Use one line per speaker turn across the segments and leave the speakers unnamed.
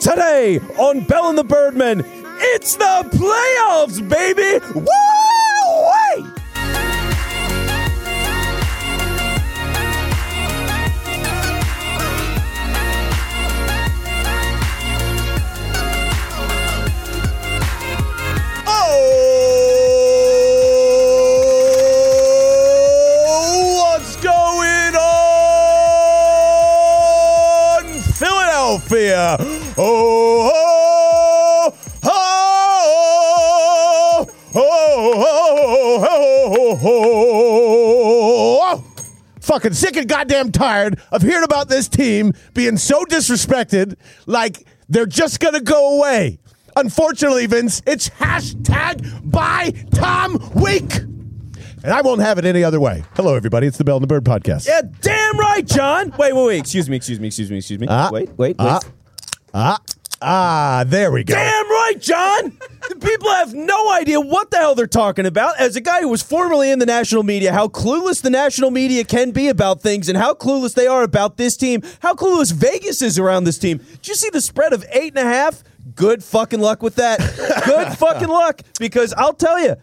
Today on Bell and the Birdman, it's the playoffs, baby! Woo! Oh, on, Philadelphia? Oh, oh, oh, oh, oh, oh, oh. Fucking sick and goddamn tired of hearing about this team being so disrespected, like they're just gonna go away. Unfortunately, Vince, it's hashtag by Tom Week. And I won't have it any other way. Hello, everybody. It's the Bell and the Bird podcast.
Yeah, damn right, John. Wait, wait, wait. Excuse me, excuse me, excuse me, excuse me.
Ah,
wait, wait, wait.
ah. Ah, ah, there we go.
Damn right, John. The People have no idea what the hell they're talking about. As a guy who was formerly in the national media, how clueless the national media can be about things and how clueless they are about this team, how clueless Vegas is around this team. Did you see the spread of eight and a half? Good fucking luck with that. Good fucking luck. Because I'll tell you,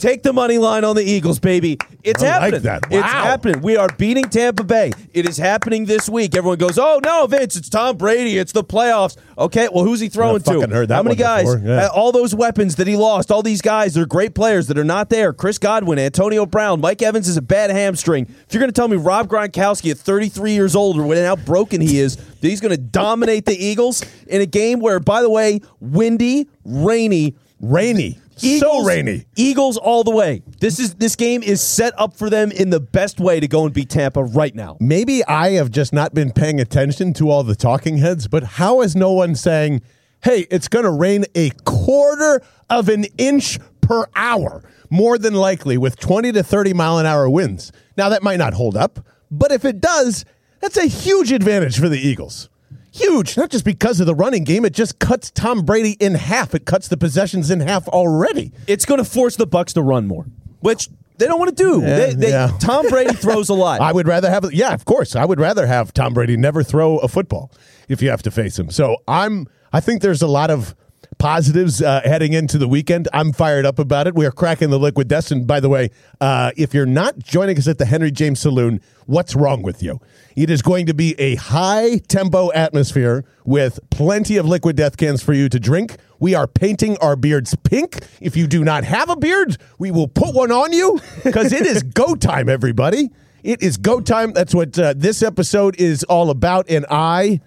Take the money line on the Eagles, baby. It's
I like
happening.
that.
It's happening. We are beating Tampa Bay. It is happening this week. Everyone goes, "Oh no, Vince! It's Tom Brady. It's the playoffs." Okay, well, who's he throwing to?
heard that
How many guys?
yeah.
Uh, all those weapons that he lost. All these guys. They're great players that are not there. Chris Godwin, Antonio Brown, Mike Evans is a bad hamstring. If you're going to tell me Rob Gronkowski at 33 years old or how broken he is, that he's going to dominate the Eagles in a game where, by the way, windy, rainy.
Rainy. so rainy.
Eagles all the way. This is this game is set up for them in the best way to go and beat Tampa right now.
Maybe I have just not been paying attention to all the talking heads, but how is no one saying, hey, it's going to rain a quarter of an inch per hour? More than likely with 20 to 30 mile an hour winds. Now, that might not hold up, but if it does, that's a huge advantage for the Eagles. Huge, not just because of the running game, it just cuts Tom Brady in half. It cuts the possessions in half already.
It's going to force the Bucks to run more, which they don't want to do.
Yeah,
they, they,
yeah.
Tom Brady throws a lot.
I would rather have, yeah, of course, I would rather have Tom Brady never throw a football if you have to face him. So I'm, I think there's a lot of positives uh, heading into the weekend. I'm fired up about it. We are cracking the liquid death. And by the way, uh, if you're not joining us at the Henry James Saloon, what's wrong with you? It is going to be a high tempo atmosphere with plenty of liquid death cans for you to drink. We are painting our beards pink. If you do not have a beard, we will put one on you because it is go time, everybody. It is go time. That's what uh, this episode is all about. And I,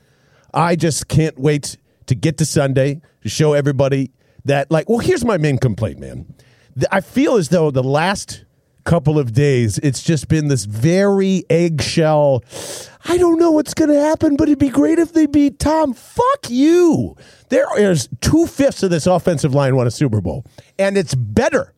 I just can't wait to get to Sunday to show everybody that, like, well, here's my main complaint, man. I feel as though the last couple of days, it's just been this very eggshell. I don't know what's going to happen, but it'd be great if they beat Tom. Fuck you. There is two fifths of this offensive line won a Super Bowl, and it's better.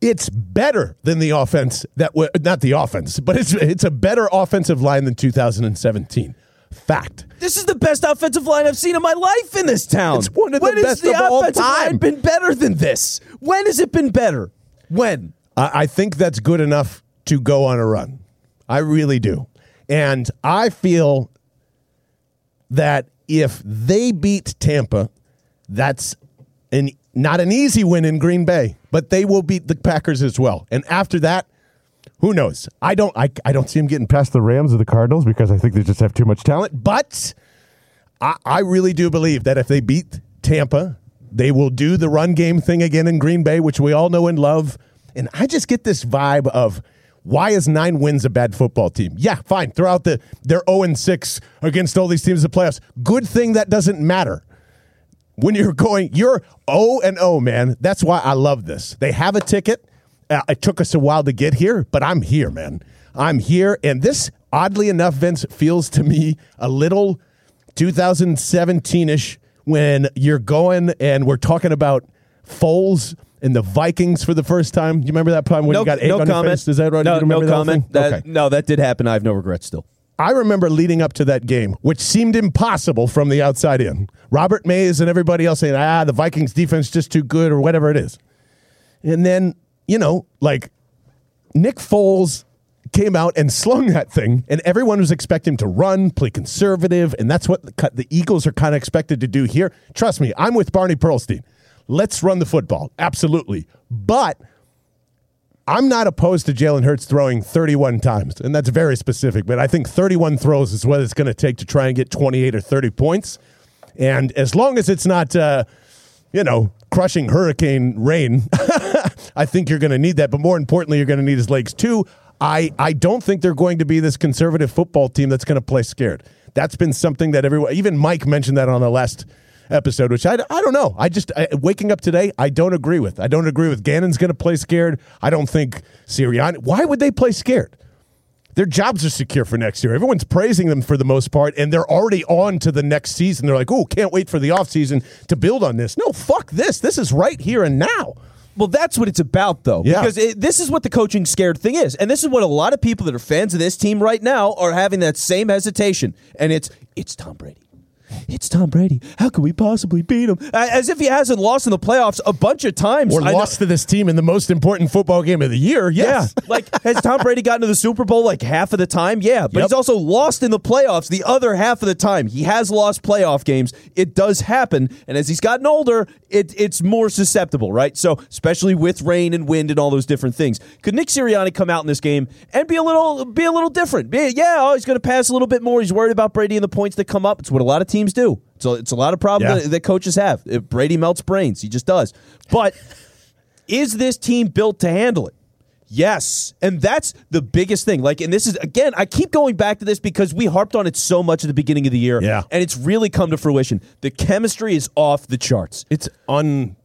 It's better than the offense that wa not the offense, but it's it's a better offensive line than 2017. Fact.
this is the best offensive line I've seen in my life in this town.
It's one of the
When has
best
the
of all
offensive
time.
line been better than this? When has it been better? When?
I, I think that's good enough to go on a run. I really do. And I feel that if they beat Tampa, that's an not an easy win in Green Bay, but they will beat the Packers as well. And after that, who knows? I don't I, I don't see them getting past the Rams or the Cardinals because I think they just have too much talent. But I, I really do believe that if they beat Tampa, they will do the run game thing again in Green Bay, which we all know and love. And I just get this vibe of why is nine wins a bad football team? Yeah, fine. Throughout the they're 0 and 6 against all these teams in the playoffs. Good thing that doesn't matter. When you're going, you're 0 and 0, man. That's why I love this. They have a ticket. Uh, it took us a while to get here, but I'm here, man. I'm here. And this, oddly enough, Vince, feels to me a little 2017 ish when you're going and we're talking about Foles and the Vikings for the first time. Do you remember that time when
no,
you got egg
no
on
comment.
face? Is that right?
No, no
that
comment. That,
okay.
No, that did happen. I have no regrets still.
I remember leading up to that game, which seemed impossible from the outside in. Robert Mays and everybody else saying, ah, the Vikings defense just too good or whatever it is. And then, you know, like Nick Foles came out and slung that thing, and everyone was expecting him to run, play conservative, and that's what the, the Eagles are kind of expected to do here. Trust me, I'm with Barney Pearlstein. Let's run the football, absolutely, but. I'm not opposed to Jalen Hurts throwing 31 times, and that's very specific, but I think 31 throws is what it's going to take to try and get 28 or 30 points. And as long as it's not, uh, you know, crushing hurricane rain, I think you're going to need that. But more importantly, you're going to need his legs too. I, I don't think they're going to be this conservative football team that's going to play scared. That's been something that everyone, even Mike mentioned that on the last episode, which I, I don't know. I just, I, waking up today, I don't agree with. I don't agree with Gannon's going to play scared. I don't think Sirianni, why would they play scared? Their jobs are secure for next year. Everyone's praising them for the most part, and they're already on to the next season. They're like, oh, can't wait for the offseason to build on this. No, fuck this. This is right here and now.
Well, that's what it's about, though.
Yeah.
Because it, this is what the coaching scared thing is. And this is what a lot of people that are fans of this team right now are having that same hesitation. And it's it's Tom Brady. It's Tom Brady. How can we possibly beat him? As if he hasn't lost in the playoffs a bunch of times.
Or
I know-
lost to this team in the most important football game of the year. Yes.
Yeah. like, has Tom Brady gotten to the Super Bowl like half of the time? Yeah. But
Yep.
he's also lost in the playoffs the other half of the time. He has lost playoff games. It does happen. And as he's gotten older, it, it's more susceptible, right? So, especially with rain and wind and all those different things. Could Nick Sirianni come out in this game and be a little be a little different? Be, yeah, oh, he's going to pass a little bit more. He's worried about Brady and the points that come up. It's what a lot of teams do. So it's a lot of problems
Yeah.
that, that coaches have. If Brady melts brains. He just does. But is this team built to handle it? Yes. And that's the biggest thing. Like, and this is, again, I keep going back to this because we harped on it so much at the beginning of the year.
Yeah.
And it's really come to fruition. The chemistry is off the charts.
It's un,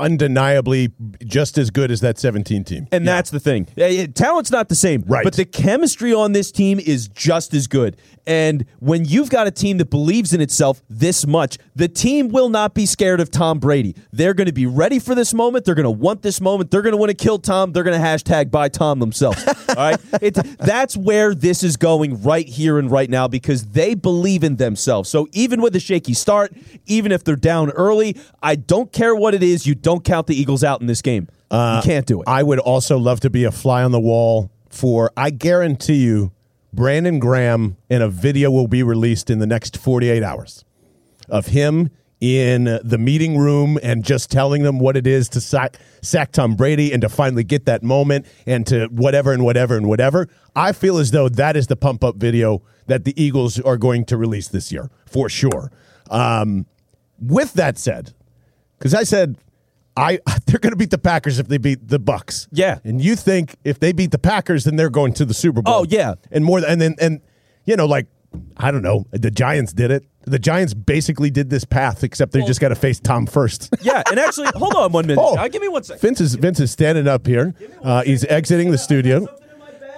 undeniably just as good as that 17 team.
And that's the thing. Yeah, yeah, Talent's not the same.
Right.
But the chemistry on this team is just as good. And when you've got a team that believes in itself this much, the team will not be scared of Tom Brady. They're going to be ready for this moment. They're going to want this moment. They're going to want to kill Tom. They're going to hashtag buy Tom themselves. All right. It, that's where this is going right here and right now because they believe in themselves. So even with a shaky start, even if they're down early, I don't care what it is. You don't count the Eagles out in this game. Uh, you can't do it.
I would also love to be a fly on the wall for, I guarantee you, Brandon Graham, and a video will be released in the next 48 hours of him in the meeting room and just telling them what it is to sack, sack Tom Brady and to finally get that moment and to whatever and whatever and whatever. I feel as though that is the pump up video that the Eagles are going to release this year for sure. Um, with that said, because I said I they're going to beat the Packers if they beat the Bucks.
Yeah.
and you think if they beat the Packers, then they're going to the Super Bowl.
Oh, yeah.
and more, and then and you know, like I don't know, the Giants did it. The Giants basically did this path, except they just got to face Tom first.
Yeah, and actually, hold on one minute.
Oh.
Uh, give me one second.
Vince is Vince is standing up here. Uh, he's exiting the studio.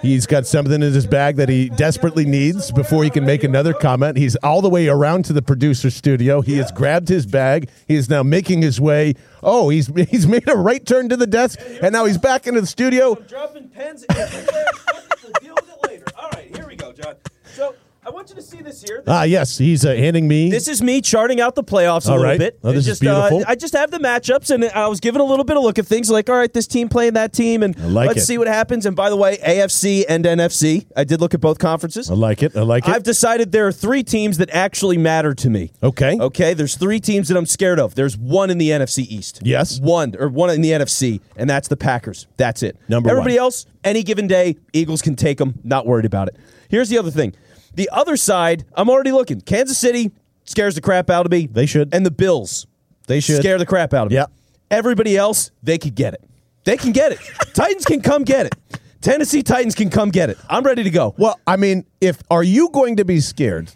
He's got something in his bag that he desperately needs before he can make another comment. He's all the way around to the producer studio. He has grabbed his bag. He is now making his way. Oh, he's he's made a right turn to the desk, and now he's back into the studio.
dropping pens and we'll deal with it later. All right, here we go, John. So I want you to see this here.
Ah, yes, he's uh, handing me.
This is me charting out the playoffs a
All
little
right.
bit.
Oh, this
And
is
just, uh,
beautiful.
I just have the matchups, and I was giving a little bit of look at things like, all right, this team playing that team, and
like
let's
it.
see what happens. And by the way, AFC and NFC, I did look at both conferences.
I like it. I like it.
I've decided there are three teams that actually matter to me.
okay.
Okay, there's three teams that I'm scared of. There's one in the NFC East.
Yes.
One or one in the NFC, and that's the Packers. That's it.
Number
Everybody
one.
else, any given day, Eagles can take them. Not worried about it. Here's the other thing. The other side, I'm already looking. Kansas City scares the crap out of me.
They should.
And the Bills
They should.
scare the crap out of me.
Yeah.
Everybody else, they could get it. They can get it. Titans can come get it. Tennessee Titans can come get it. I'm ready to go.
Well, I mean, if are you going to be scared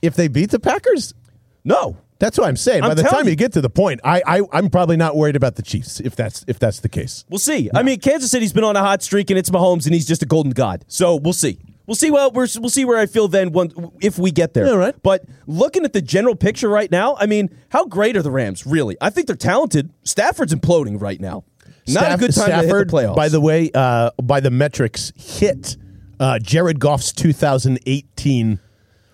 if they beat the Packers?
No.
That's what I'm saying.
I'm
By the time you.
you.
get to the point, I, I I'm probably not worried about the Chiefs if that's if that's the case.
We'll see. I mean, Kansas City's been on a hot streak, and it's Mahomes, and he's just a golden god. So we'll see. We'll see. Well, we're, we'll see where I feel then when, if we get there.
All right.
But looking at the general picture right now, I mean, how great are the Rams? Really, I think they're talented. Stafford's imploding right now. Not a good time
Stafford,
to hit the playoffs.
By the way, uh, by the metrics, hit uh, Jared Goff's 2018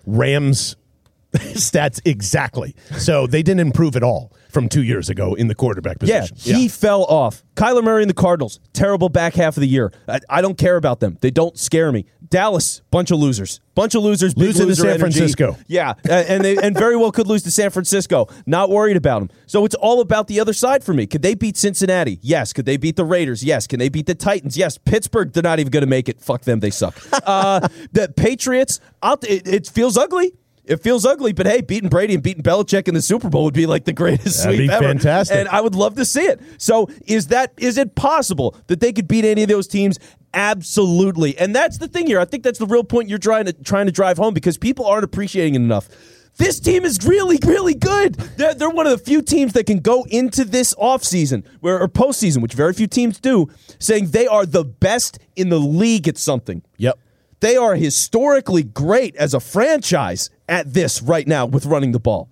Rams stats exactly. So they didn't improve at all from two years ago in the quarterback position.
Yeah, he fell off. Kyler Murray and the Cardinals, terrible back half of the year. I, I don't care about them. They don't scare me. Dallas, bunch of losers. Bunch of losers. Big
Losing to San
energy.
Francisco.
Yeah, and they and very well could lose to San Francisco. Not worried about them. So it's all about the other side for me. Could they beat Cincinnati? Yes. Could they beat the Raiders? Yes. Can they beat the Titans? Yes. Pittsburgh, they're not even going to make it. Fuck them. They suck. Uh, the Patriots, I'll, it, it feels ugly. It feels ugly, but hey, beating Brady and beating Belichick in the Super Bowl would be like the greatest
That'd
sweep
be
ever.
fantastic.
And I would love to see it. So is that is it possible that they could beat any of those teams? Absolutely. And that's the thing here. I think that's the real point you're trying to trying to drive home because people aren't appreciating it enough. This team is really, really good. They're, they're one of the few teams that can go into this offseason where, or postseason, which very few teams do, saying they are the best in the league at something.
Yep.
They are historically great as a franchise at this right now with running the ball.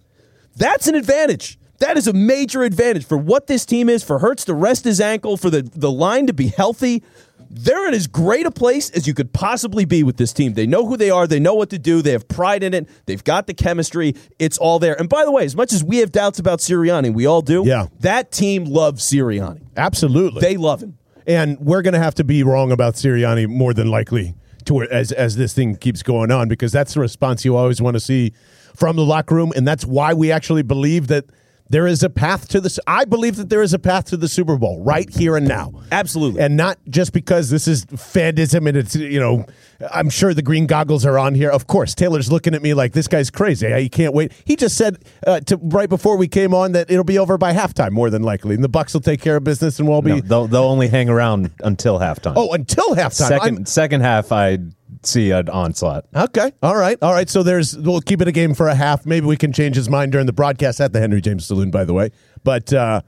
That's an advantage. That is a major advantage for what this team is, for Hurts to rest his ankle, for the, the line to be healthy. They're in as great a place as you could possibly be with this team. They know who they are, they know what to do, they have pride in it, they've got the chemistry, it's all there. And by the way, as much as we have doubts about Sirianni, we all do,
Yeah.
that team loves Sirianni.
Absolutely.
They love him.
and we're going to have to be wrong about Sirianni more than likely to as as this thing keeps going on because that's the response you always want to see from the locker room, and that's why we actually believe that there is a path to this. I believe that there is a path to the Super Bowl right here and now.
Absolutely.
and not just because this is fandism and it's you know i'm sure the green goggles are on here of course taylor's looking at me like this guy's crazy he can't wait he just said uh, to, right before we came on that it'll be over by halftime more than likely and the bucks will take care of business and we'll be
No, they'll, they'll only hang around until halftime.
oh until halftime
2nd second half, I see an onslaught.
Okay all right all right so there's we'll keep it a game for a half maybe we can change his mind during the broadcast at the henry james saloon by the way but uh,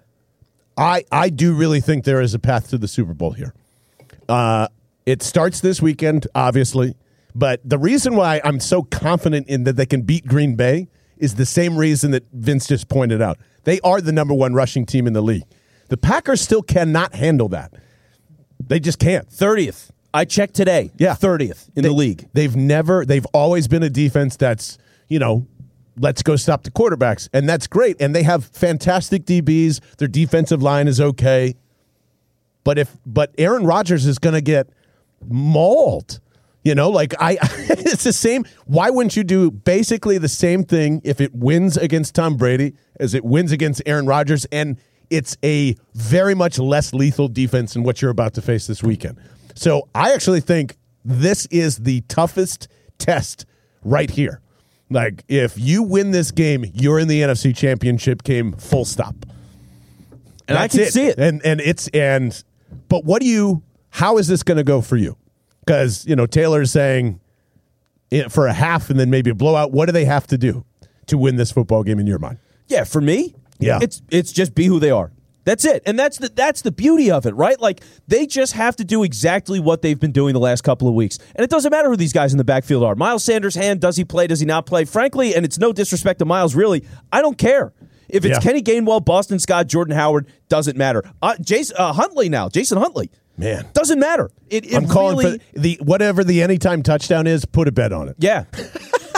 i i do really think there is a path to the super bowl here Uh, it starts this weekend, obviously, but the reason why I'm so confident in that they can beat Green Bay is the same reason that Vince just pointed out. They are the number one rushing team in the league. The Packers still cannot handle that. They just can't.
30th. I checked today.
Yeah.
30th in
They-
the league.
They've never, they've always been a defense that's, you know, let's go stop the quarterbacks. And that's great. And they have fantastic DBs. Their defensive line is okay. But if, but Aaron Rodgers is going to get mauled. You know, like I, it's the same. Why wouldn't you do basically the same thing if it wins against Tom Brady as it wins against Aaron Rodgers? And it's a very much less lethal defense than what you're about to face this weekend. So I actually think this is the toughest test right here. Like, if you win this game, you're in the NFC Championship game, full stop.
And I
That's
can see it.
And and it's and but what do you how is this going to go for you? Cuz you know Taylor's saying eh, for a half and then maybe a blowout, what do they have to do to win this football game in your mind?
Yeah, for me,
Yeah.
it's it's just be who they are. That's it, and that's the that's the beauty of it, right? Like they just have to do exactly what they've been doing the last couple of weeks, and it doesn't matter who these guys in the backfield are. Miles Sanders' hand does he play? Does he not play? Frankly, and it's no disrespect to Miles, really, I don't care. If it's
Yeah.
Kenny Gainwell, Boston Scott, Jordan Howard, doesn't matter. Uh, Jason uh, Huntley now, Jason Huntley,
Man.
doesn't matter. It, it
I'm calling
really,
for the whatever the anytime touchdown is, put a bet on it.
Yeah.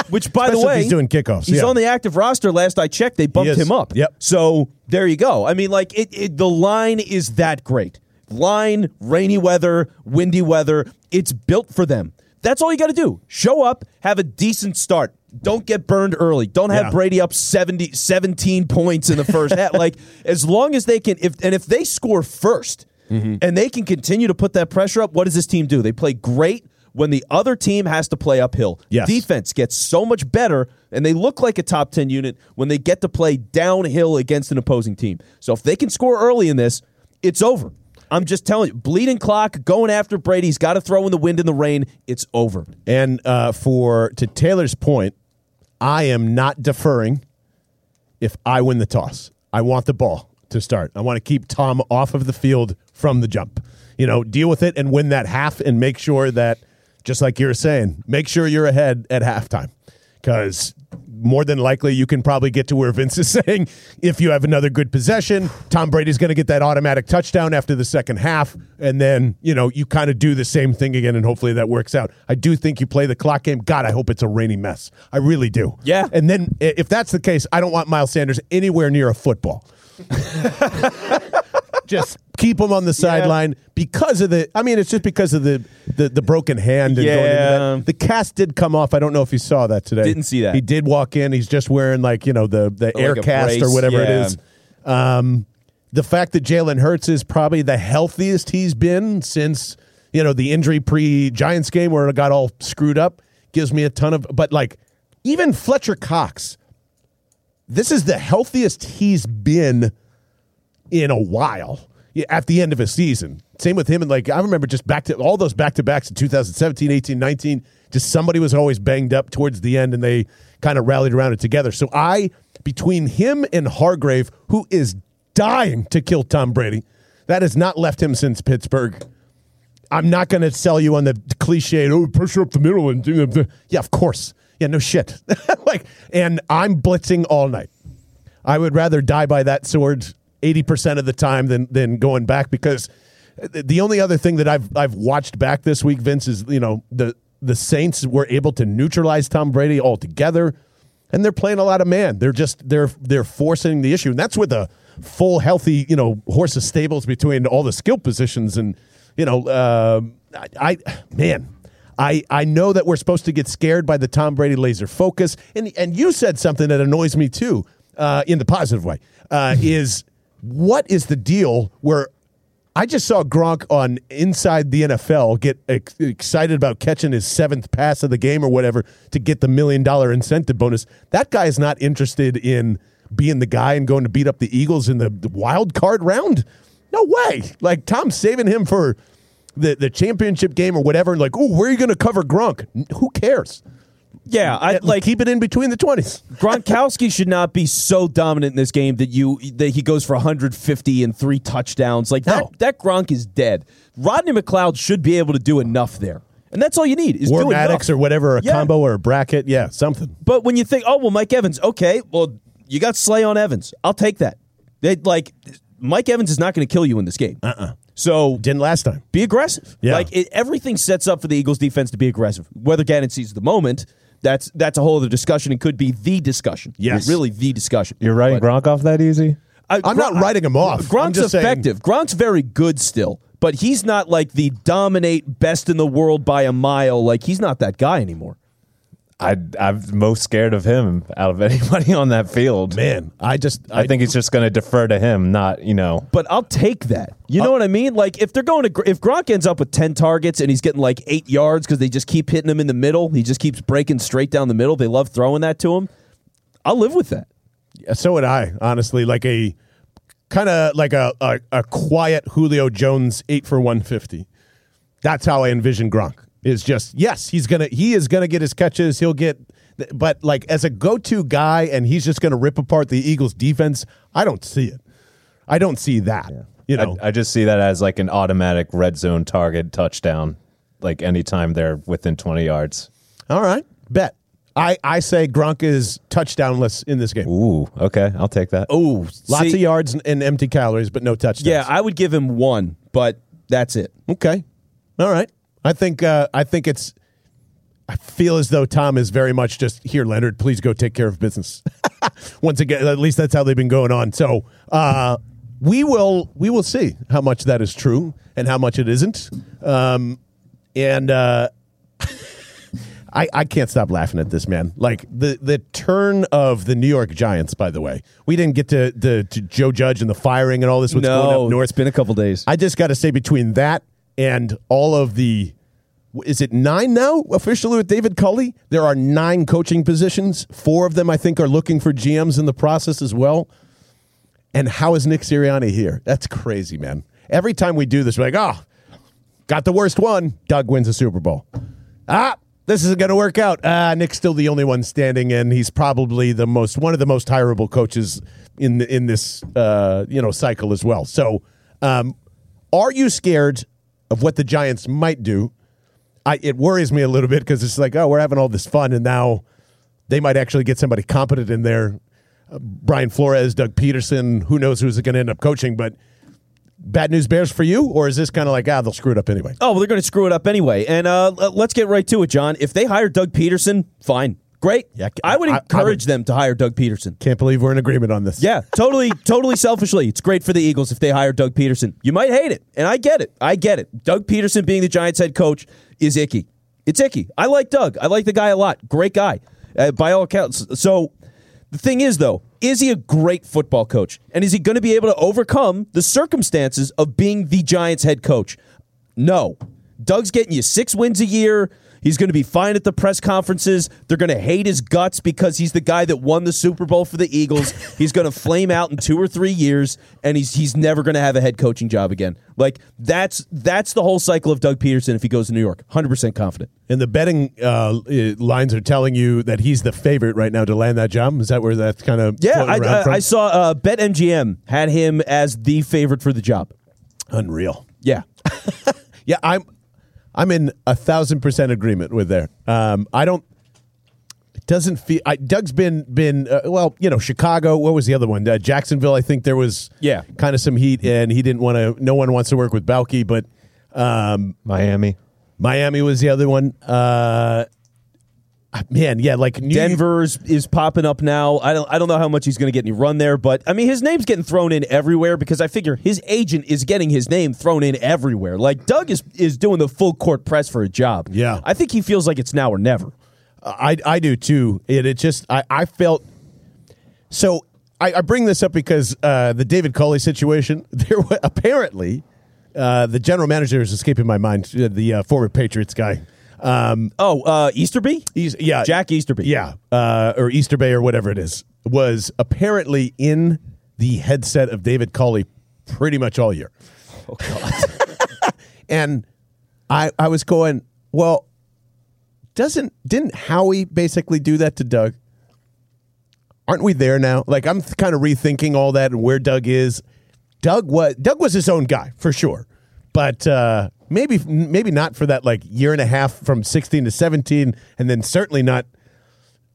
Which, by the
Especially if
way,
he's doing kickoffs,
He's
yeah.
on the active roster. Last I checked, they bumped him up.
Yep.
So there you go. I mean, like it, it. The line is that great. Line, rainy weather, windy weather. It's built for them. That's all you got to do. Show up, have a decent start. Don't get burned early. Don't have
Yeah.
Brady up 70, 17 points in the first half. Like as long as they can, if and if they score 1st
Mm-hmm.
and they can continue to put that pressure up, what does this team do? They play great when the other team has to play uphill.
Yes.
Defense gets so much better, and they look like a top 10 unit when they get to play downhill against an opposing team. So if they can score early in this, it's over. I'm just telling you, bleeding clock, going after Brady's got to throw in the wind and the rain. It's over.
And uh, for to Taylor's point, I am not deferring if I win the toss. I want the ball to start. I want to keep Tom off of the field from the jump. You know, deal with it and win that half and make sure that, just like you were saying, make sure you're ahead at halftime. Because more than likely you can probably get to where Vince is saying if you have another good possession, Tom Brady's going to get that automatic touchdown after the second half, and then you know you kind of do the same thing again, and hopefully that works out. I do think you play the clock game. God, I hope it's a rainy mess. I really do.
Yeah.
And then if that's the case, I don't want Miles Sanders anywhere near a football. just keep him on the sideline because of the. I mean, it's just because of the the, the broken hand. And
Yeah.
the cast did come off. I don't know if you saw that today.
Didn't see that.
He did walk in. He's just wearing like you know the the air cast or whatever it
yeah.
is. Um, the fact that Jalen Hurts is probably the healthiest he's been since you know the injury pre Giants game where it got all screwed up gives me a ton of. But like even Fletcher Cox, this is the healthiest he's been in a while at the end of a season. Same with him. And like, I remember just back to all those back to backs in 2017, 18, 19. Just somebody was always banged up towards the end and they kind of rallied around it together. So I, between him and Hargrave, who is dying to kill Tom Brady, that has not left him since Pittsburgh. I'm not going to sell you on the cliche, oh, pressure up the middle and do the. Yeah, of course. Yeah, no shit. like, and I'm blitzing all night. I would rather die by that sword 80% of the time than than going back because the only other thing that I've I've watched back this week, Vince, is you know the the Saints were able to neutralize Tom Brady altogether, and they're playing a lot of man. They're just they're they're forcing the issue, and that's with a full healthy you know horse of stables between all the skill positions, and you know uh, I, I man. I, I know that we're supposed to get scared by the Tom Brady laser focus, and and you said something that annoys me too, uh, in the positive way, uh, is what is the deal where I just saw Gronk on Inside the NFL get ex- excited about catching his seventh pass of the game or whatever to get the million dollar incentive bonus. That guy is not interested in being the guy and going to beat up the Eagles in the, the wild card round. No way. Like Tom's saving him for the, the championship game or whatever. And like, oh, where are you going to cover Gronk? Who cares?
Yeah, I
Like, keep it in between the twenties.
Gronkowski should not be so dominant in this game that you that he goes for 150 and three touchdowns. Like that
No.
that Gronk is dead. Rodney McLeod should be able to do enough there. And that's all you need is
Or
do
Maddox
enough.
or whatever, a
Yeah.
combo or a bracket. Yeah, something.
But when you think, oh well, Mike Evans, okay, well you got Slay on Evans. I'll take that. They like Mike Evans is not going to kill you in this game. Uh-uh. So
Didn't last time.
be aggressive.
Yeah.
Like it, everything sets up for the Eagles defense to be aggressive. Whether Gannon sees the moment, that's that's a whole other discussion and could be the discussion.
Yes.
really the discussion.
You're writing
But-
Gronk off that easy?
I,
I'm not writing him off.
Gronk's
just saying-
effective. Gronk's very good still, but he's not like the dominate best in the world by a mile. Like he's not that guy anymore.
I, I'm most scared of him out of anybody on that field.
Man, I just
I think he's just going to defer to him, not, you know.
But I'll take that. You know what I mean? Like if they're going to Gr- if Gronk ends up with ten targets and he's getting like eight yards because they just keep hitting him in the middle, he just keeps breaking straight down the middle. They love throwing that to him. I'll live with that.
So would I, honestly. Like a kind of like a, a a quiet Julio Jones eight for one fifty. That's how I envision Gronk. Is just yes, he's gonna he is gonna get his catches. He'll get, but like as a go to guy, and he's just gonna rip apart the Eagles defense. I don't see it. I don't see that. You know,
I, I just see that as like an automatic red zone target touchdown, like anytime they're within 20 yards.
all right, bet. I I say Gronk is touchdownless in this game.
Ooh, okay. I'll take that.
Oh,
Lots of yards and, and empty calories, but no touchdowns.
Yeah, I would give him one, but that's it.
Okay. All right. I think uh, I think it's I feel as though Tom is very much just here, Leonard, please go take care of business. Once again, at least that's how they've been going on. So uh, we will we will see how much that is true and how much it isn't. Um, and uh, I, I can't stop laughing at this man. Like the the turn of the New York Giants. By the way, we didn't get to, to, to Joe Judge and the firing and all this. What's going
no,
up north?
it's been a couple days.
I just got to say, between that and all of the, is it nine now officially with David Culley? There are nine coaching positions. Four of them, I think, are looking for GMs in the process as well. And how is Nick Sirianni here? That's crazy, man. Every time we do this, we're like, oh, got the worst one. Doug wins a Super Bowl. Ah, this isn't going to work out. Ah, Nick's still the only one standing, and he's probably the most one of the most hireable coaches in in this uh, you know cycle as well. So, um, are you scared of what the Giants might do? I, it worries me a little bit because it's like, oh, we're having all this fun, and now they might actually get somebody competent in there. Uh, Brian Flores, Doug Pederson, who knows who's going to end up coaching, but bad news bears for you, or is this kind of like, ah, they'll screw it up anyway?
Oh, well, they're going to screw it up anyway. And uh, let's get right to it, John. If they hire Doug Pederson, fine. Great.
Yeah,
I would
I- I
encourage
would-
them to hire Doug Pederson.
Can't believe we're in agreement on this.
Yeah, totally, totally selfishly. It's great for the Eagles if they hire Doug Pederson. You might hate it, and I get it. I get it. Doug Pederson being the Giants head coach is icky. It's icky. I like Doug. I like the guy a lot. Great guy, uh, by all accounts. So the thing is, though, is he a great football coach? And is he going to be able to overcome the circumstances of being the Giants head coach? No. Doug's getting you six wins a year. He's going to be fine at the press conferences. They're going to hate his guts because he's the guy that won the Super Bowl for the Eagles. he's going to flame out in two or three years, and he's he's never going to have a head coaching job again. Like that's that's the whole cycle of Doug Pederson if he goes to New York. Hundred percent confident.
And the betting uh, lines are telling you that he's the favorite right now to land that job. Is that where that's kind of
Yeah, I, I? I saw uh, BetMGM had him as the favorite for the job.
Unreal.
Yeah.
Yeah, I'm I'm in a thousand percent agreement with there. Um, I don't. It doesn't feel. I, Doug's been been uh, well. You know, Chicago. What was the other one? Uh, Jacksonville. I think there was
Yeah.
kind of some heat, and he didn't want to. No one wants to work with Baalke, but um,
Miami.
Miami was the other one. Uh, man, yeah, like New
Denver's is popping up now. I don't I don't know how much he's going to get any run there, but I mean his name's getting thrown in everywhere because I figure his agent is getting his name thrown in everywhere. Like Doug is is doing the full court press for a job.
Yeah.
I think he feels like it's now or never.
I I do too. It it just I I felt so. I, I bring this up because uh, the David Culley situation. There wa- apparently uh, the general manager is escaping my mind. uh, The uh, former Patriots guy. Um,
Oh, uh, Easterby?
he's yeah
Jack Easterby.
yeah uh, or Easter Bay or whatever it is was apparently in the headset of David Culley pretty much all year.
Oh God.
And I I was going, well, doesn't didn't Howie basically do that to Doug? Aren't we there now? Like I'm kind of rethinking all that and where Doug is. Doug was Doug was his own guy for sure, but uh, maybe maybe not for that like year and a half from 16 to 17, and then certainly not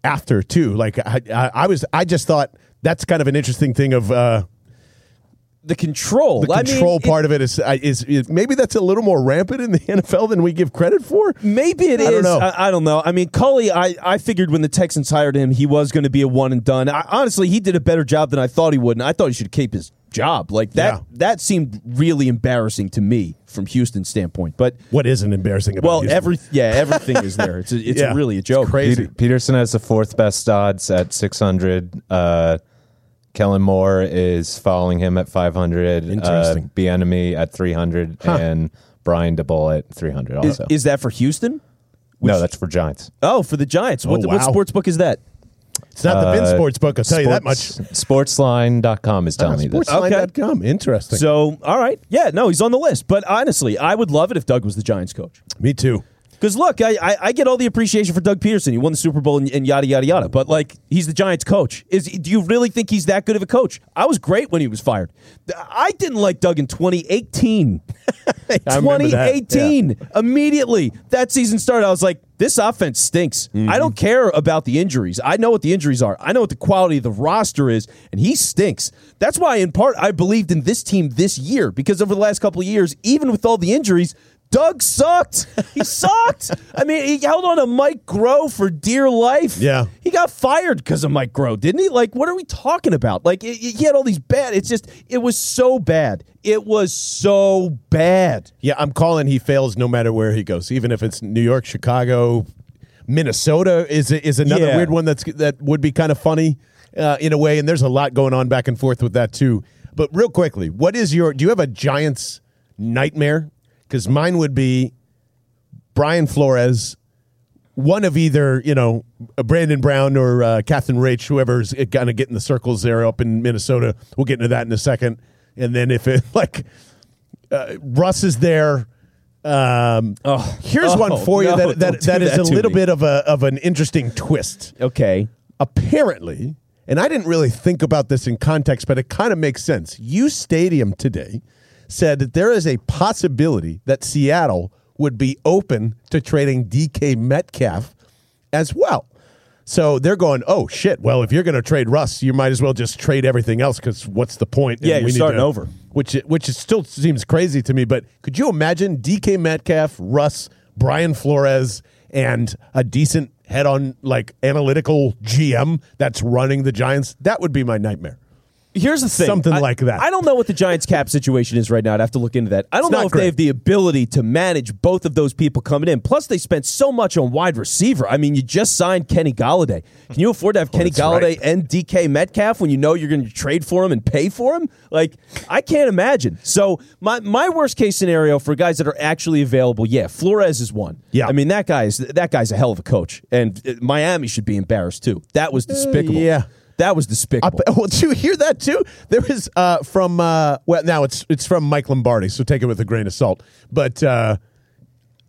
after too. Like I, I, I was I just thought that's kind of an interesting thing of. Uh,
the control.
the
I mean,
control
it-
part of it is, is is maybe that's a little more rampant in the NFL than we give credit for.
Maybe it is.
I don't know.
I, I don't know. I mean, Culley, I, I figured when the Texans hired him, he was going to be a one and done. I, honestly, he did a better job than I thought he would, and I thought he should keep his job. Like that.
Yeah.
That seemed really embarrassing to me from Houston's standpoint. But
What isn't embarrassing about
well,
Houston?
every yeah, everything is there. It's a, it's
Yeah.
really a joke.
It's crazy.
Peter- Pederson has the fourth best odds at 600. Uh, Kellen Moore is following him at 500.
Interesting.
Uh, Bieniemy at 300 and Brian Daboll at 300
Is,
also.
is that for Houston?
no, that's for Giants.
Oh, for the Giants. What,
Oh,
what sports book is that?
It's not the Vin
Uh,
Sports book. I'll tell you that much.
Sports- Sportsline.com is telling me this.
Sportsline.com. Interesting.
So, all right, yeah, no, he's on the list. But honestly, I would love it if Doug was the Giants coach.
Me too.
Because look, I, I I get all the appreciation for Doug Pederson. He won the Super Bowl and, and yada yada yada. But like, he's the Giants' coach. Is do you really think he's that good of a coach? I was great when he was fired. I didn't like Doug in 2018.
I remember that,
2018. Immediately that season started, I was like, this offense stinks.
Mm-hmm.
I don't care about the injuries. I know what the injuries are. I know what the quality of the roster is, and he stinks. That's why, in part, I believed in this team this year because over the last couple of years, even with all the injuries. Doug sucked. He sucked. I mean, he held on to Mike Groh for dear life.
Yeah.
He got fired because of Mike Groh, didn't he? Like, what are we talking about? Like, it, he had all these bad. It's just, it was so bad. It was so bad.
Yeah, I'm calling he fails no matter where he goes, even if it's New York, Chicago, Minnesota is is another
Yeah.
weird one that's that would be kind of funny uh, in a way. And there's a lot going on back and forth with that too. But real quickly, what is your? Do you have a Giants nightmare? Because mine would be Brian Flores, one of either you know Brandon Brown or uh, Catherine Raiche, whoever's kind of getting the circles there up in Minnesota. We'll get into that in a second. And then if it like uh, Russ is there. Um,
Oh.
here's
Oh,
one for you
no,
that that, that is
that
a little
me.
bit of a of an interesting twist.
Okay.
Apparently, and I didn't really think about this in context, but it kind of makes sense. U Stadium today said that there is a possibility that Seattle would be open to trading DK Metcalf as well. So they're going, oh shit. Well, if you're going to trade Russ, you might as well just trade everything else because what's the point?
Yeah, you're
we need
starting
to-
over.
Which which is still seems crazy to me. But could you imagine DK Metcalf, Russ, Brian Flores, and a decent head on like analytical GM that's running the Giants? That would be my nightmare.
Here's the thing.
Something
I-
like that.
I don't know what the Giants cap situation is right now. I'd have to look into that. I don't know if
great.
they have the ability to manage both of those people coming in. Plus, they spent so much on wide receiver. I mean, you just signed Kenny Golladay. Can you afford to have Kenny
Oh, that's
Golladay
right.
and DK Metcalf when you know you're going to trade for him and pay for him? Like, I can't imagine. So, my my worst case scenario for guys that are actually available, yeah, Flores is one.
Yeah.
I mean that guy is that guy's a hell of a coach, and uh, Miami should be embarrassed too. That was despicable.
yeah.
That was despicable.
well, did you hear that too? There was uh, from uh, well, now it's it's from Mike Lombardi, so take it with a grain of salt. But uh,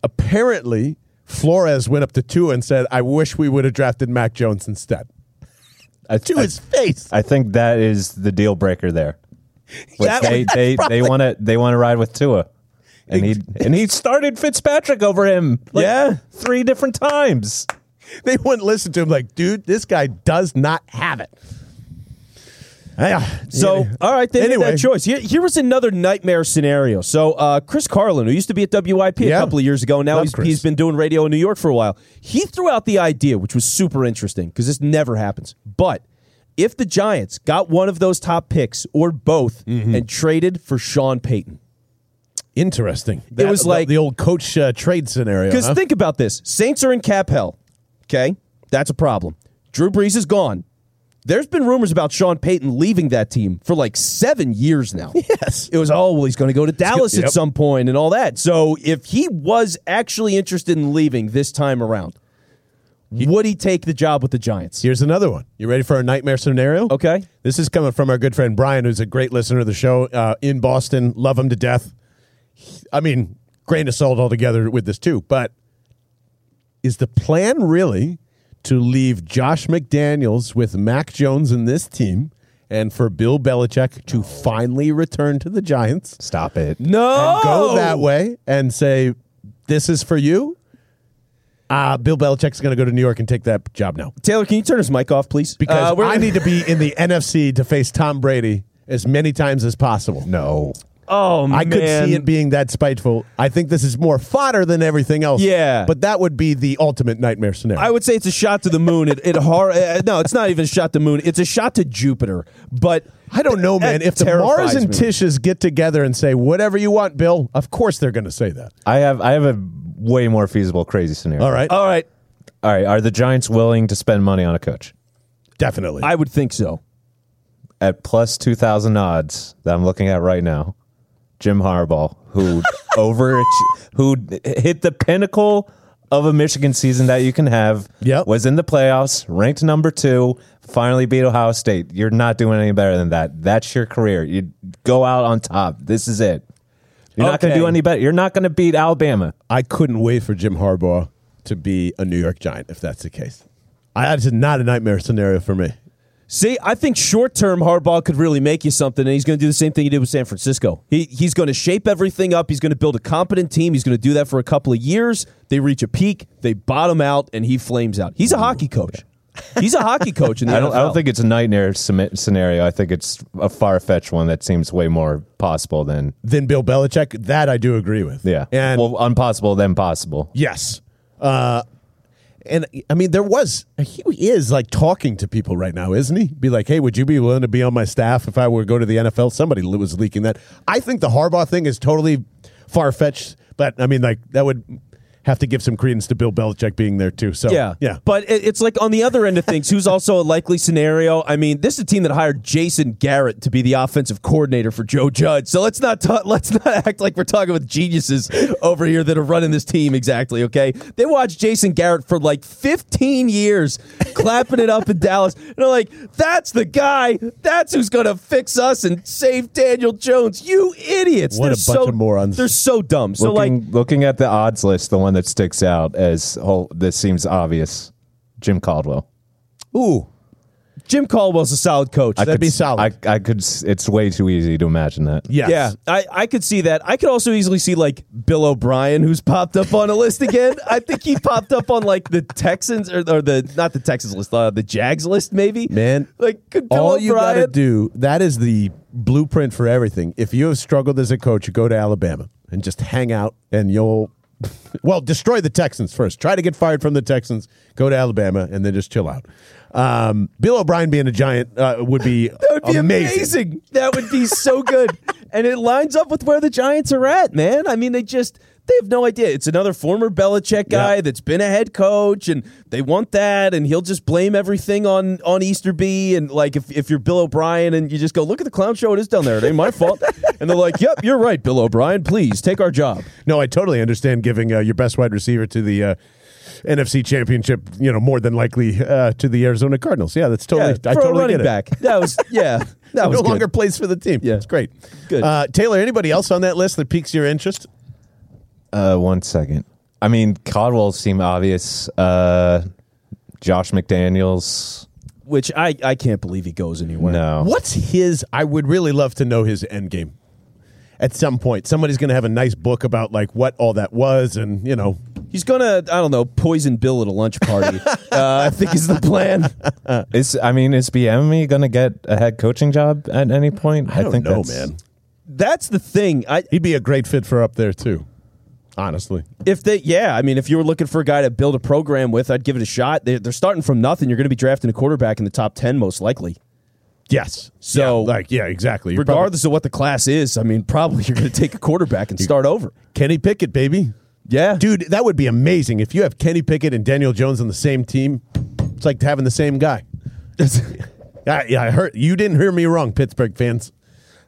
apparently, Flores went up to Tua and said, "I wish we would have drafted Mac Jones instead."
I,
To
I-
his face.
I think that is the deal breaker there.
That-
they they
probably-
they want to they want to ride with Tua, and he and he started Fitzpatrick over him. like,
Yeah.
three different times.
They wouldn't listen to him. Like, dude, this guy does not have it. Yeah.
So, all right, they
Anyway.
made that choice. Here, here was another nightmare scenario. So, uh, Chris Carlin, who used to be at WIP
Yeah.
a couple of years ago, now
Love
he's,
Chris.
he's been doing radio in New York for a while. He threw out the idea, which was super interesting because this never happens. But if the Giants got one of those top picks or both
Mm-hmm.
and traded for Sean Payton,
Interesting. That-
was
the-
like-
the old coach uh, trade scenario.
Because
huh?
think about this: Saints are in cap hell. Okay, that's a problem. Drew Brees is gone. There's been rumors about Sean Payton leaving that team for like seven years now.
Yes.
It was, oh, well, he's going to go to Dallas
Yep.
at some point and all that. So if he was actually interested in leaving this time around, would he take the job with the Giants?
Here's another one. You ready for a nightmare scenario?
Okay.
This is coming from our good friend Brian, who's a great listener of the show uh, in Boston. Love him to death. I mean, grain of salt altogether with this too. But is the plan really to leave Josh McDaniels with Mac Jones in this team, and for Bill Belichick to finally return to the Giants
Stop it.
No.
and go that way and say, "This is for you"? Uh, Bill Belichick's going to go to New York and take that job now
Taylor, can you turn his mic off, please?
because
Uh, we're-
I need to be in the NFC to face Tom Brady as many times as possible.
No.
Oh, man.
I could see it being that spiteful. I think this is more fodder than everything else.
Yeah.
but that would be the ultimate nightmare scenario.
I would say it's a shot to the moon. It, it hard. Uh, no, it's not even a shot to the moon. It's a shot to Jupiter. But
I don't know, man.
that
If the
terrifies
Mars and
me.
Tisches get together and say whatever you want, Bill, of course they're going to say that.
I have I have a way more feasible crazy scenario.
All right,
all right,
All right. Are the Giants willing to spend money on a coach
definitely.
I would think so.
at plus two thousand odds that I'm looking at right now? Jim Harbaugh, who over who hit the pinnacle of a Michigan season that you can have,
Yep.
was in the playoffs, ranked number two, finally beat Ohio State. You're not doing any better than that. That's your career. You go out on top. This is it. You're not going to do any better. You're not going to beat Alabama.
I couldn't wait for Jim Harbaugh to be a New York Giant if that's the case. I, that's not a nightmare scenario for me.
See, I think short term Harbaugh could really make you something, and he's going to do the same thing he did with San Francisco. He he's going to shape everything up. He's going to build a competent team. He's going to do that for a couple of years. They reach a peak, they bottom out, and he flames out. He's a hockey coach. He's a hockey coach in the
I don't, I don't think it's a nightmare scenario. scenario. I think it's a far fetched one that seems way more possible than
Then Bill Belichick, that I do agree with.
yeah.
and
well, impossible than possible.
Yes. Uh, and I mean, there was, he is like talking to people right now, isn't he? Be like, hey, would you be willing to be on my staff if I were to go to the NFL? Somebody was leaking that. I think the Harbaugh thing is totally far fetched, but I mean, like, that would have to give some credence to Bill Belichick being there too. So,
Yeah,
yeah.
But it- it's like on the other end of things, who's also a likely scenario? I mean, this is a team that hired Jason Garrett to be the offensive coordinator for Joe Judge. So let's not ta- let's not act like we're talking with geniuses over here that are running this team. Exactly. Okay, they watched Jason Garrett for like 15 years, clapping it up in Dallas. And they're like, "That's the guy. That's who's going to fix us and save Daniel Jones." You idiots!
What
They're
a bunch
so,
of morons.
They're so dumb. So like.
looking, looking at the odds list, the one that sticks out as oh, this seems obvious. Jim Caldwell.
Ooh.
Jim Caldwell's a solid coach.
I
That'd
could
be solid.
I, I could. It's way too easy to imagine that.
Yes.
Yeah, I, I could see that. I could also easily see like Bill O'Brien, who's popped up on a list again. I think he popped up on like the Texans or, or the not the Texans list, uh, the Jags list, maybe.
Man,
like could Bill
all you got to
O'Brien-
do that is the blueprint for everything. If you have struggled as a coach, you go to Alabama and just hang out, and you'll well destroy the Texans first. Try to get fired from the Texans. Go to Alabama, and then just chill out. Um, Bill O'Brien being a giant uh, would be
That would be
amazing.
amazing. That would be so good. and it lines up with where the Giants are at, man. I mean, they just they have no idea. It's another former Belichick guy
Yeah.
that's been a head coach and they want that and he'll just blame everything on on Easterby and like if, if you're Bill O'Brien and you just go, look at the clown show it is down there. It ain't my fault. and they're like, Yep, you're right, Bill O'Brien. Please take our job.
No, I totally understand giving uh, your best wide receiver to the uh, NFC Championship. You know, more than likely uh, to the Arizona Cardinals. Yeah, that's totally.
yeah,
I totally get it.
back. That was yeah. That was
no
good.
longer plays for the team.
Yeah.
it's great.
Good.
Uh, Taylor, anybody else on that list that piques your interest?
Uh, one second. I mean, Caldwell seem obvious. Uh, Josh McDaniels.
which I, I can't believe he goes anywhere.
No.
What's his? I would really love to know his end game. At some point, somebody's going to have a nice book about like what all that was, and you know,
He's gonna, I don't know, poison Bill at a lunch party. uh, I think is the plan.
Is I mean, is Bieniemy going to get a head coaching job at any point?
I don't know,
that's-
man.
That's the thing. I
He'd be a great fit for up there too. Honestly,
if they, yeah, I mean, if you were looking for a guy to build a program with, I'd give it a shot. They, they're starting from nothing. You're going to be drafting a quarterback in the top ten, most likely.
yes.
So-
Yeah, like, yeah, exactly. You're probably-
Regardless of what the class is, I mean, probably you're going to take a quarterback and start over.
Kenny Pickett, baby.
Yeah,
Dude, that would be amazing if you have Kenny Pickett and Daniel Jones on the same team. It's like having the same guy. Yeah, yeah, I heard you didn't hear me wrong, Pittsburgh fans.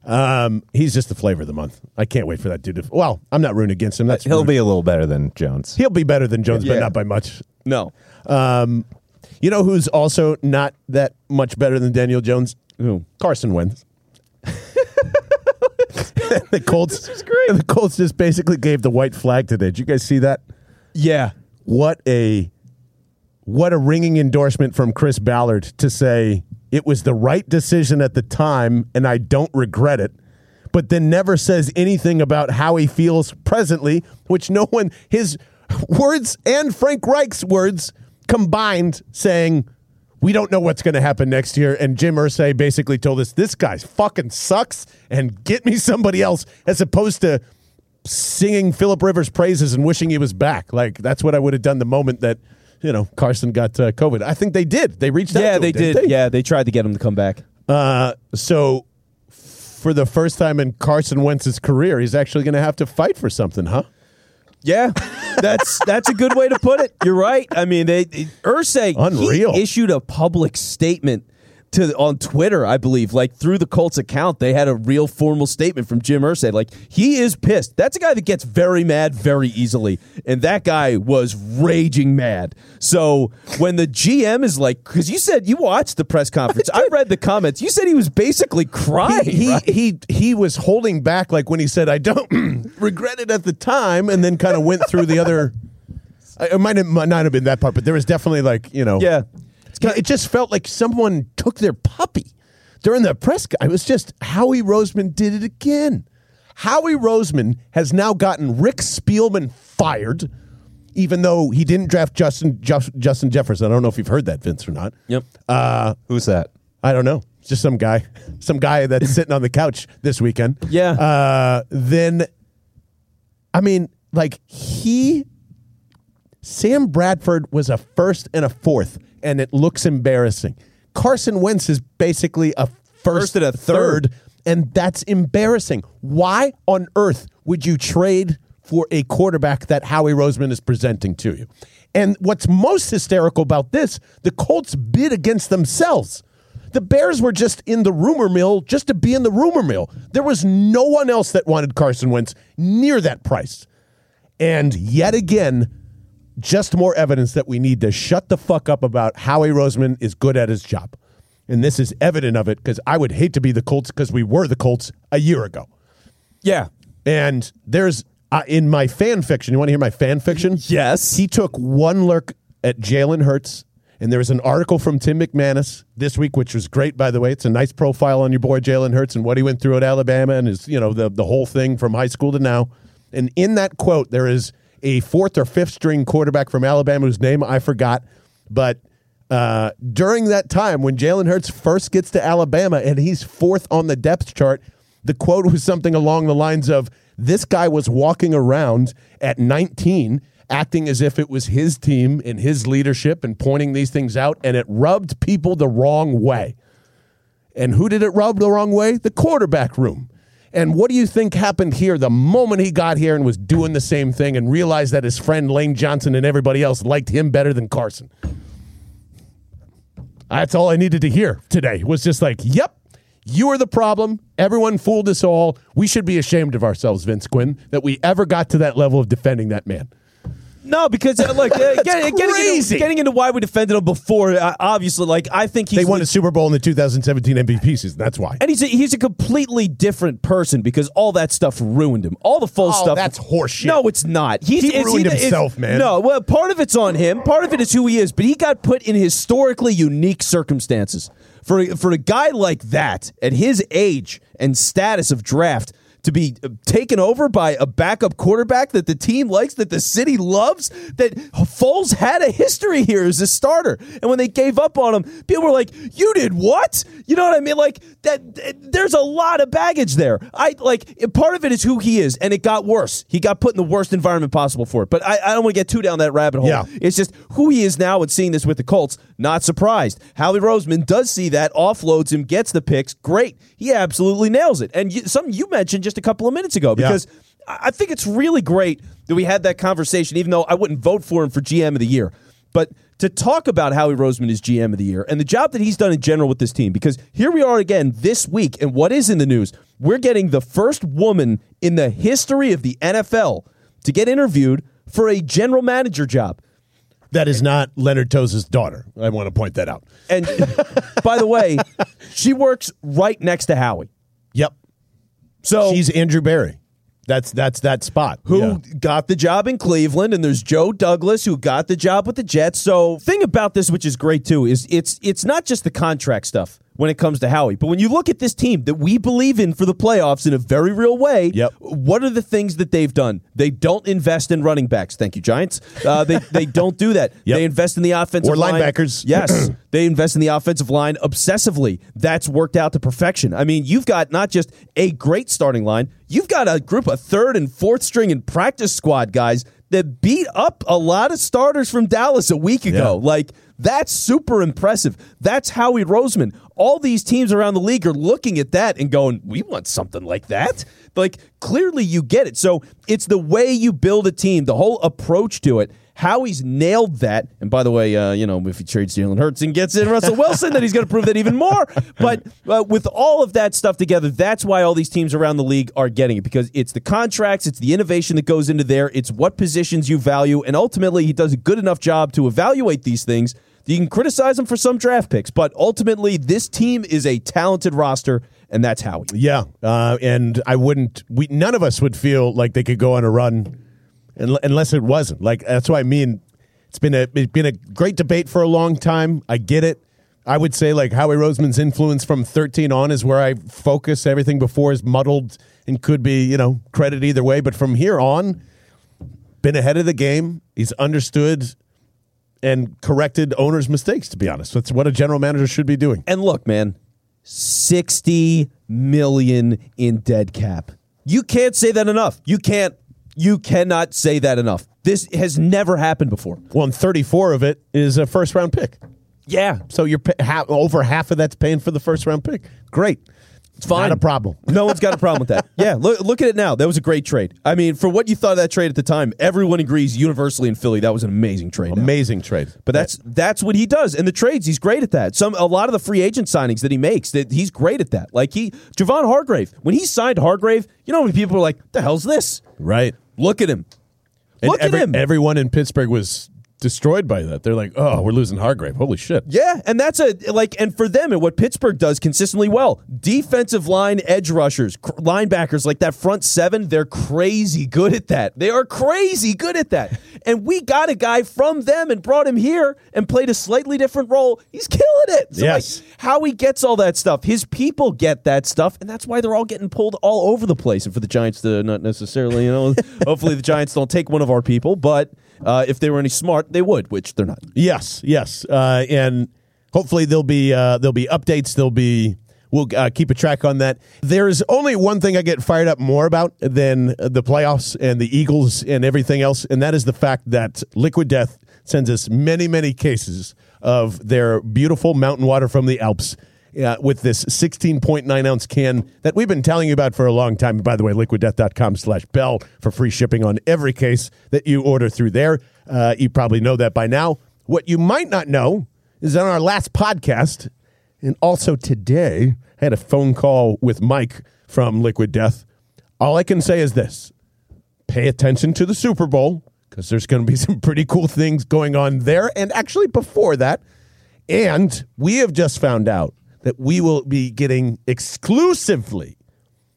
Um, he's just the flavor of the month. I can't wait for that dude. To, well, I'm not rooting against him. That's
He'll
rude.
be a little better than Jones.
he'll be better than Jones, but not by much.
no.
Um, you know who's also not that much better than Daniel Jones?
Who?
Carson Wentz. the Colts. This is great. The Colts just basically gave the white flag today. Did you guys see that?
Yeah,
what a what a ringing endorsement from Chris Ballard to say it was the right decision at the time and I don't regret it but then never says anything about how he feels presently which no one his words and Frank Reich's words combined saying we don't know what's going to happen next year and Jim Irsay basically told us this guy's fucking sucks and get me somebody else as opposed to singing Philip Rivers praises and wishing he was back. Like that's what I would have done the moment that you know Carson got uh, COVID. I think they did. They reached out.
yeah, they
him,
did.
they?
Yeah, they tried to get him to come back.
Uh, so for the first time in Carson Wentz's career, he's actually going to have to fight for something, huh?
Yeah, that's that's a good way to put it. You're right. I mean, they, Irsay
Unreal.
he issued a public statement to on Twitter, I believe, like through the Colts account. They had a real formal statement from Jim Irsay. Like he is pissed. That's a guy that gets very mad very easily, and that guy was raging mad. So when the GM is like, because you said you watched the press conference, I read the comments. You said he was basically crying.
He he,
right?
he he was holding back, like when he said, "I don't regret it at the time," and then kind of went through the other. It might, have, might not have been that part, but there was definitely like you know,
yeah.
It just felt like someone took their puppy during the press. co- It was just Howie Roseman did it again. Howie Roseman has now gotten Rick Spielman fired, even though he didn't draft Justin Jus- Justin Jefferson. I don't know if you've heard that, Vince, or not.
Yep.
Who's that?
I don't know. It's just some guy, some guy that's sitting on the couch this weekend.
Yeah.
Uh, then, I mean, like he, Sam Bradford was a first and a fourth, and it looks embarrassing. Carson Wentz is basically a first,
First and a third.
and that's embarrassing. Why on earth would you trade for a quarterback that Howie Roseman is presenting to you? And what's most hysterical about this, the Colts bid against themselves. The Bears were just in the rumor mill just to be in the rumor mill. There was no one else that wanted Carson Wentz near that price. And yet again, just more evidence that we need to shut the fuck up about Howie Roseman is good at his job. And this is evident of it because I would hate to be the Colts because we were the Colts a year ago.
Yeah.
And there's uh, in my fan fiction, you want to hear my fan fiction?
Yes.
He took one look at Jalen Hurts And there was an article from Tim McManus this week, which was great, by the way. It's a nice profile on your boy Jalen Hurts and what he went through at Alabama and his, you know, the, the whole thing from high school to now. And in that quote, there is a fourth or fifth string quarterback from Alabama whose name I forgot. But uh, during that time, when Jalen Hurts first gets to Alabama and he's fourth on the depth chart, the quote was something along the lines of this guy was walking around at 19 acting as if it was his team and his leadership and pointing these things out, and it rubbed people the wrong way. And who did it rub the wrong way? The quarterback room. And what do you think happened here the moment he got here and was doing the same thing and realized that his friend Lane Johnson and everybody else liked him better than Carson? That's all I needed to hear today was just like, yep, you are the problem. Everyone fooled us all. We should be ashamed of ourselves, Vince Quinn, that we ever got to that level of defending that man.
No, because uh, look, uh, get, getting, into, getting into why we defended him before, uh, obviously, like I think he's
They won a Super Bowl in the 2017 MVP season. That's why.
and he's a, he's a completely different person because all that stuff ruined him. All the full
Oh,
stuff.
that's horseshit.
No, it's not. He's,
He ruined
it's-
himself, man.
No, well, part of it's on him. Part of it is who he is. But he got put in historically unique circumstances for for a guy like that at his age and status of draft. To be uh, taken over by a backup quarterback that the team likes, that the city loves, that Foles had a history here as a starter. And when they gave up on him, people were like, You did what? You know what I mean? Like, that, that- there's a lot of baggage there. I like part of it is who he is, and it got worse. He got put in the worst environment possible for it. But I, I don't want to get too down that rabbit hole.
Yeah.
It's just who he is now and seeing this with the Colts, not surprised. Howie Roseman does see that, offloads him, gets the picks. Great. He absolutely nails it. And you, something you mentioned just a couple of minutes ago, because I I think it's really great that we had that conversation, even though I wouldn't vote for him for GM of the year. But to talk about Howie Roseman as GM of the year and the job that he's done in general with this team, because here we are again this week, and what is in the news? We're getting the first woman in the history of the NFL to get interviewed for a general manager job.
That is not Leonard Tose's daughter. I want to point that out.
And by the way, she works right next to Howie.
Yep.
So
She's Andrew Berry. That's that's that spot.
who
Yeah.
got the job in Cleveland, and there's Joe Douglas who got the job with the Jets. So, thing about this, which is great too, is it's it's not just the contract stuff when it comes to Howie, but when you look at this team that we believe in for the playoffs in a very real way,
Yep.
what are the things that they've done? They don't invest in running backs. Thank you, Giants. Uh, they they don't do that.
Yep.
They invest in the offensive
Or
line.
linebackers.
Yes, they invest in the offensive line obsessively. That's worked out to perfection. I mean, you've got not just a great starting line, you've got a group of third and fourth string and practice squad guys that beat up a lot of starters from Dallas a week ago.
Yeah.
Like, that's super impressive. That's Howie Roseman. All these teams around the league are looking at that and going, we want something like that. Like, clearly you get it. So it's the way you build a team, the whole approach to it. Howie's nailed that. And by the way, uh, you know, if he trades Jalen Hurts and gets in Russell Wilson, then he's going to prove that even more. But uh, with all of that stuff together, that's why all these teams around the league are getting it because it's the contracts, it's the innovation that goes into there, it's what positions you value. And ultimately, he does a good enough job to evaluate these things. You can criticize him for some draft picks, but ultimately, this team is a talented roster, and that's Howie.
Yeah, uh, and I wouldn't. We none of us would feel like they could go on a run unless it wasn't. Like that's what I mean. It's been a it's been a great debate for a long time. I get it. I would say like Howie Roseman's influence from 13 on is where I focus. Everything before is muddled and could be you know credit either way. But from here on, been ahead of the game. He's understood and corrected owners' mistakes. To be honest, that's what a general manager should be doing.
And look, man, 60 million in dead cap. You can't say that enough. You can't you cannot say that enough. This has never happened before.
Well, and 34 of it is a first round pick.
Yeah.
So you're pay, half, over half of that's paying for the first round pick. Great.
It's fine.
Not a problem.
No one's got a problem with that. Yeah, look, look at it now. That was a great trade. I mean, for what you thought of that trade at the time, everyone agrees universally in Philly that was an amazing trade. now.
Amazing trade.
But that's that's what he does. And the trades, he's great at that. Some a lot of the free agent signings that he makes, that he's great at that. Like he Javon Hargrave, when he signed Hargrave, you know many people were like, "The hell's this?"
right.
Look at him.
And
Look
every-
at him.
Everyone in Pittsburgh was destroyed by that. They're like, oh, we're losing Hargrave. Holy shit.
Yeah, and that's a like, and for them, and what Pittsburgh does consistently well, defensive line edge rushers, cr- linebackers, like that front seven, they're crazy good at that. They are crazy good at that. and we got a guy from them and brought him here and played a slightly different role. He's killing it. So
Yes.
like, how he gets all that stuff, his people get that stuff, and that's why they're all getting pulled all over the place. And for the Giants to not necessarily, you know, hopefully the Giants don't take one of our people, but uh, if they were any smart, they would, which they're not.
Yes, yes, uh, and hopefully there'll be uh, there'll be updates. There'll be we'll uh, keep a track on that. There's only one thing I get fired up more about than the playoffs and the Eagles and everything else, and that is the fact that Liquid Death sends us many many cases of their beautiful mountain water from the Alps. Uh, with this 16.9 ounce can that we've been telling you about for a long time. By the way, liquiddeath.com slash bell for free shipping on every case that you order through there. Uh, you probably know that by now. What you might not know is on our last podcast, and also today, I had a phone call with Mike from Liquid Death. All I can say is this pay attention to the Super Bowl because there's going to be some pretty cool things going on there. And actually, before that, and we have just found out that we will be getting exclusively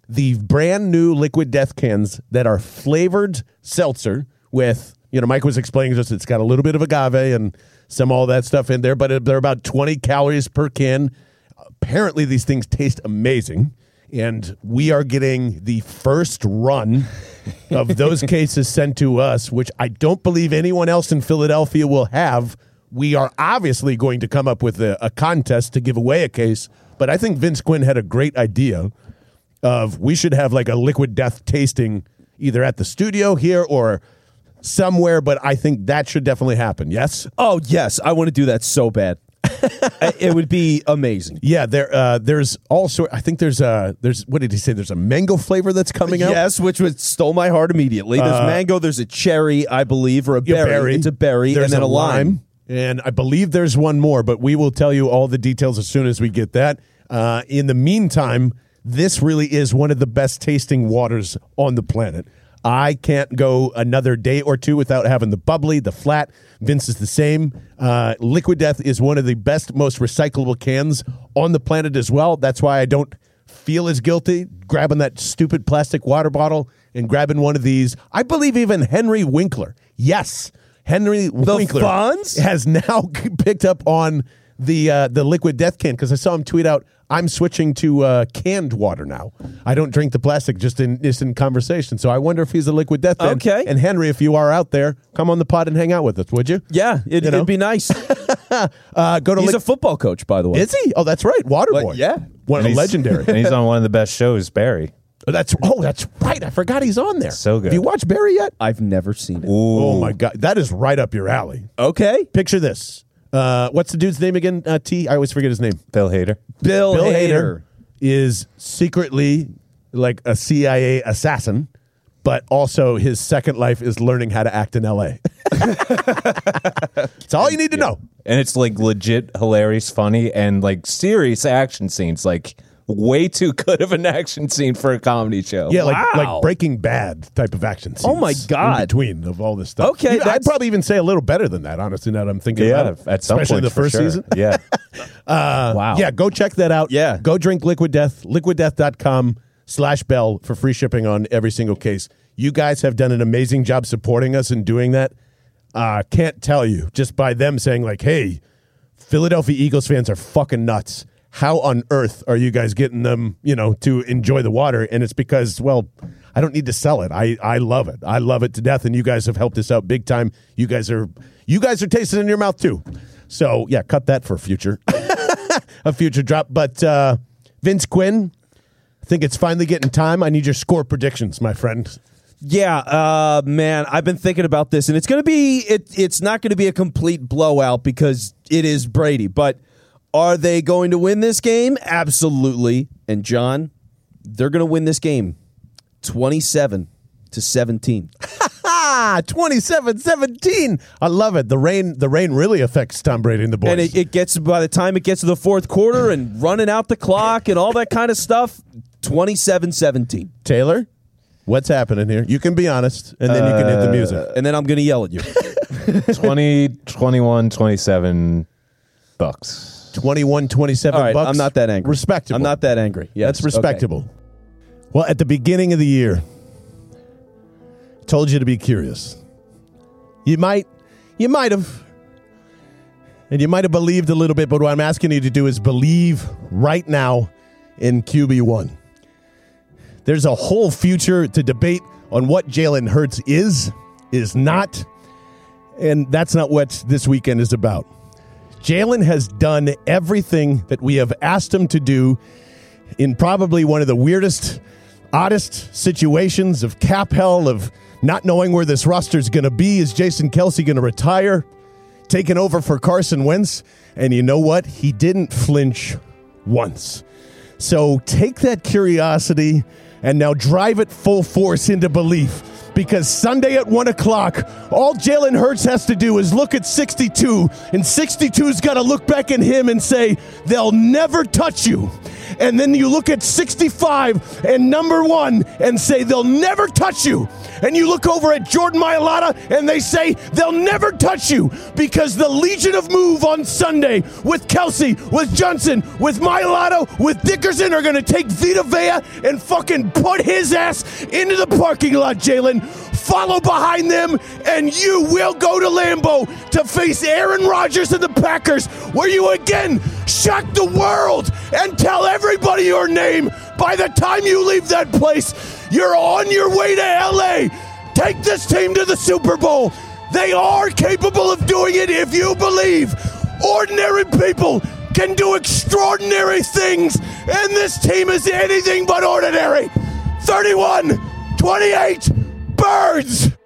the brand new liquid death cans that are flavored seltzer with you know mike was explaining to us it's got a little bit of agave and some all that stuff in there but they're about 20 calories per can. Apparently these things taste amazing and we are getting the first run of those cases sent to us which i don't believe anyone else in philadelphia will have we are obviously going to come up with a, a contest to give away a case but i think vince quinn had a great idea of we should have like a liquid death tasting either at the studio here or somewhere but i think that should definitely happen yes
Oh yes, I want to do that so bad. It would be amazing.
yeah there uh there's also i think there's a there's what did he say there's a mango flavor that's coming out
Yes, which would stole my heart immediately. There's mango, there's a cherry, I believe, or a
Yeah,
berry. It's a berry,
There's
and then a, lime.
And I believe there's one more, but we will tell you all the details as soon as we get that. Uh, in the meantime, this really is one of the best tasting waters on the planet. I can't go another day or two without having the bubbly, the flat. Vince is the same. Uh, Liquid Death is one of the best, most recyclable cans on the planet as well. That's why I don't feel as guilty grabbing that stupid plastic water bottle and grabbing one of these. I believe even Henry Winkler. Yes, Henry Winkler
Fonz?
has now picked up on the uh, the liquid death can because I saw him tweet out, "I'm switching to uh, canned water now. I don't drink the plastic just in just in conversation." So I wonder if he's a liquid death fan.
Okay.
And Henry, if you are out there, come on the pod and hang out with us, would you?
Yeah, it,
You know?
would be nice.
Uh, go to
He's
Liq-
a football coach, by the way.
is he? Oh, that's right, Waterboy.
But, yeah.
one
And he's-
legendary.
and he's on one of the best shows, Barry.
That's oh, that's right. I forgot he's on there.
So good.
Have you watched Barry yet?
I've never seen it.
Oh my god, that is right up your alley.
Okay,
Picture this. Uh, what's the dude's name again? Uh, T. I always forget his name.
Bill Hader.
Bill,
Bill
Hader.
Hader is secretly like a CIA assassin, but also his second life is learning how to act in L.A. That's all you need to know.
And it's like legit hilarious, funny, and like serious action scenes. Like way too good of an action scene for a comedy show.
Yeah, like
Wow.
like Breaking Bad type of action. Scenes
Oh my God.
In between of all this stuff.
Okay,
Even- I'd probably even say a little better than that. Honestly, now that I'm thinking
Yeah,
about it,
at some
especially
point
the first
sure.
season.
Yeah.
wow.
Yeah, go check that out.
Yeah.
Go drink Liquid Death, liquiddeath.com slash bell for free shipping on every single case. You guys have done an amazing job supporting us and doing that. Uh, can't tell you just by them saying, like, hey, Philadelphia Eagles fans are fucking nuts. How on earth are you guys getting them, you know, to enjoy the water? And it's because, well, I don't need to sell it. I, I love it. I love it to death. And you guys have helped us out big time. You guys are you guys are tasting in your mouth too. So yeah, cut that for future. a future drop. But uh, Vince Quinn, I think it's finally getting time. I need your score predictions, my friend.
Yeah, uh, man, I've been thinking about this, and it's to be it. It's not to be a complete blowout because it is Brady. But are they going to win this game? Absolutely. And John, they're going to win this game, twenty-seven to seventeen.
Ah, 27-17. I love it. The rain the rain really affects Tom Brady and the boys.
And it, it gets by the time it gets to the fourth quarter and running out the clock and all that kind of stuff. 27-17.
Taylor, what's happening here? You can be honest, and then you can hit the music.
And then I'm going to yell at you.
20, 21, 27 bucks.
21 27
All right,
bucks.
I'm not that angry.
Respectable.
I'm not that angry. Yes,
That's
okay.
respectable. Well, at the beginning of the year, told you to be curious. You might, you might have, and you might have believed a little bit. But what I'm asking you to do is believe right now in QB one. There's a whole future to debate on what Jalen Hurts is, is not, and that's not what this weekend is about. Jalen has done everything that we have asked him to do in probably one of the weirdest, oddest situations of cap hell, of not knowing where this roster is going to be. Is Jason Kelce going to retire? Taking over for Carson Wentz. And you know what? He didn't flinch once. So take that curiosity and now drive it full force into belief. Because Sunday at 1 o'clock, all Jalen Hurts has to do is look at 62, and 62's got to look back at him and say, They'll never touch you. And then you look at 65 and number one and say, They'll never touch you. And you look over at Jordan Mailata and they say, They'll never touch you because the Legion of Move on Sunday with Kelce, with Johnson, with Mailata, with Dickerson are going to take Vita Vea and fucking put his ass into the parking lot, Jalen. Follow behind them, and you will go to Lambeau to face Aaron Rodgers and the Packers, where you again shock the world and tell everybody your name. By the time you leave that place, you're on your way to LA. Take this team to the Super Bowl. They are capable of doing it if you believe. Ordinary people can do extraordinary things, and this team is anything but ordinary. 31 28 Birds!